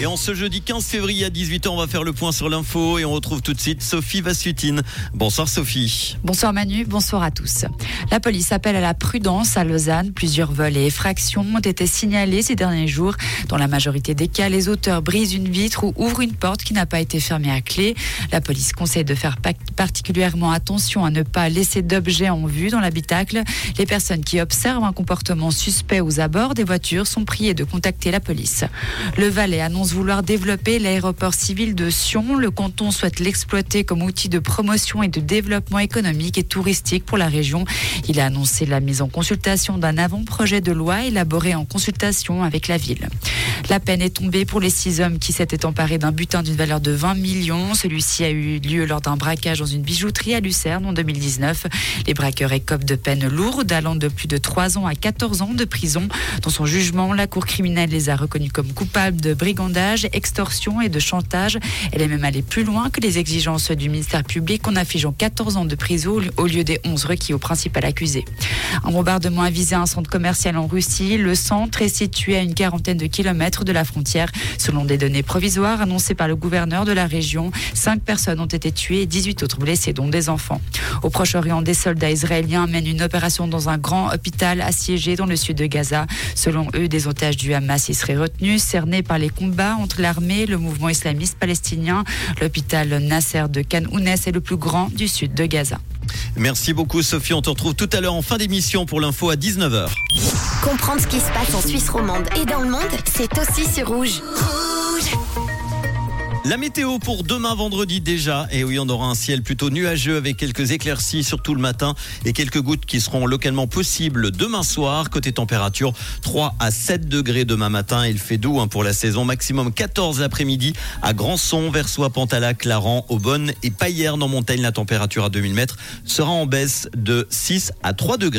Et en ce jeudi 15 février à 18h, on va faire le point sur l'info et on retrouve tout de suite Sophie Vassutine. Bonsoir Sophie. Bonsoir Manu, bonsoir à tous. La police appelle à la prudence à Lausanne. Plusieurs vols et effractions ont été signalés ces derniers jours. Dans la majorité des cas, les auteurs brisent une vitre ou ouvrent une porte qui n'a pas été fermée à clé. La police conseille de faire particulièrement attention à ne pas laisser d'objets en vue dans l'habitacle. Les personnes qui observent un comportement suspect aux abords des voitures sont priées de contacter la police. Le Valais annonce vouloir développer l'aéroport civil de Sion. Le canton souhaite l'exploiter comme outil de promotion et de développement économique et touristique pour la région. Il a annoncé la mise en consultation d'un avant-projet de loi élaboré en consultation avec la ville. La peine est tombée pour les six hommes qui s'étaient emparés d'un butin d'une valeur de 20 millions. Celui-ci a eu lieu lors d'un braquage dans une bijouterie à Lucerne en 2019. Les braqueurs écopent de peines lourdes allant de plus de 3 ans à 14 ans de prison. Dans son jugement, la Cour criminelle les a reconnus comme coupables de brigandage, extorsion et de chantage. Elle est même allée plus loin que les exigences du ministère public en affigeant 14 ans de prison au lieu des 11 requis au principal accusé. Un bombardement a visé un centre commercial en Russie. Le centre est situé à une quarantaine de kilomètres de la frontière. Selon des données provisoires annoncées par le gouverneur de la région, cinq personnes ont été tuées et 18 autres blessées, dont des enfants. Au Proche-Orient, des soldats israéliens mènent une opération dans un grand hôpital assiégé dans le sud de Gaza. Selon eux, des otages du Hamas y seraient retenus, cernés par les combats entre l'armée et le mouvement islamiste palestinien. L'hôpital Nasser de Khan Younes est le plus grand du sud de Gaza. Merci beaucoup Sophie, on te retrouve tout à l'heure en fin d'émission pour l'info à 19h. Comprendre ce qui se passe en Suisse romande et dans le monde, c'est aussi sur rouge. La météo pour demain vendredi déjà. Et oui, on aura un ciel plutôt nuageux avec quelques éclaircies surtout le matin et quelques gouttes qui seront localement possibles demain soir. Côté température, 3 à 7 degrés demain matin. Il fait doux hein, pour la saison. Maximum 14 l'après-midi à Grandson, Versoix, Pantalac, Claran, Aubonne et Payerne en montagne. La température à 2000 mètres sera en baisse de 6 à 3 degrés.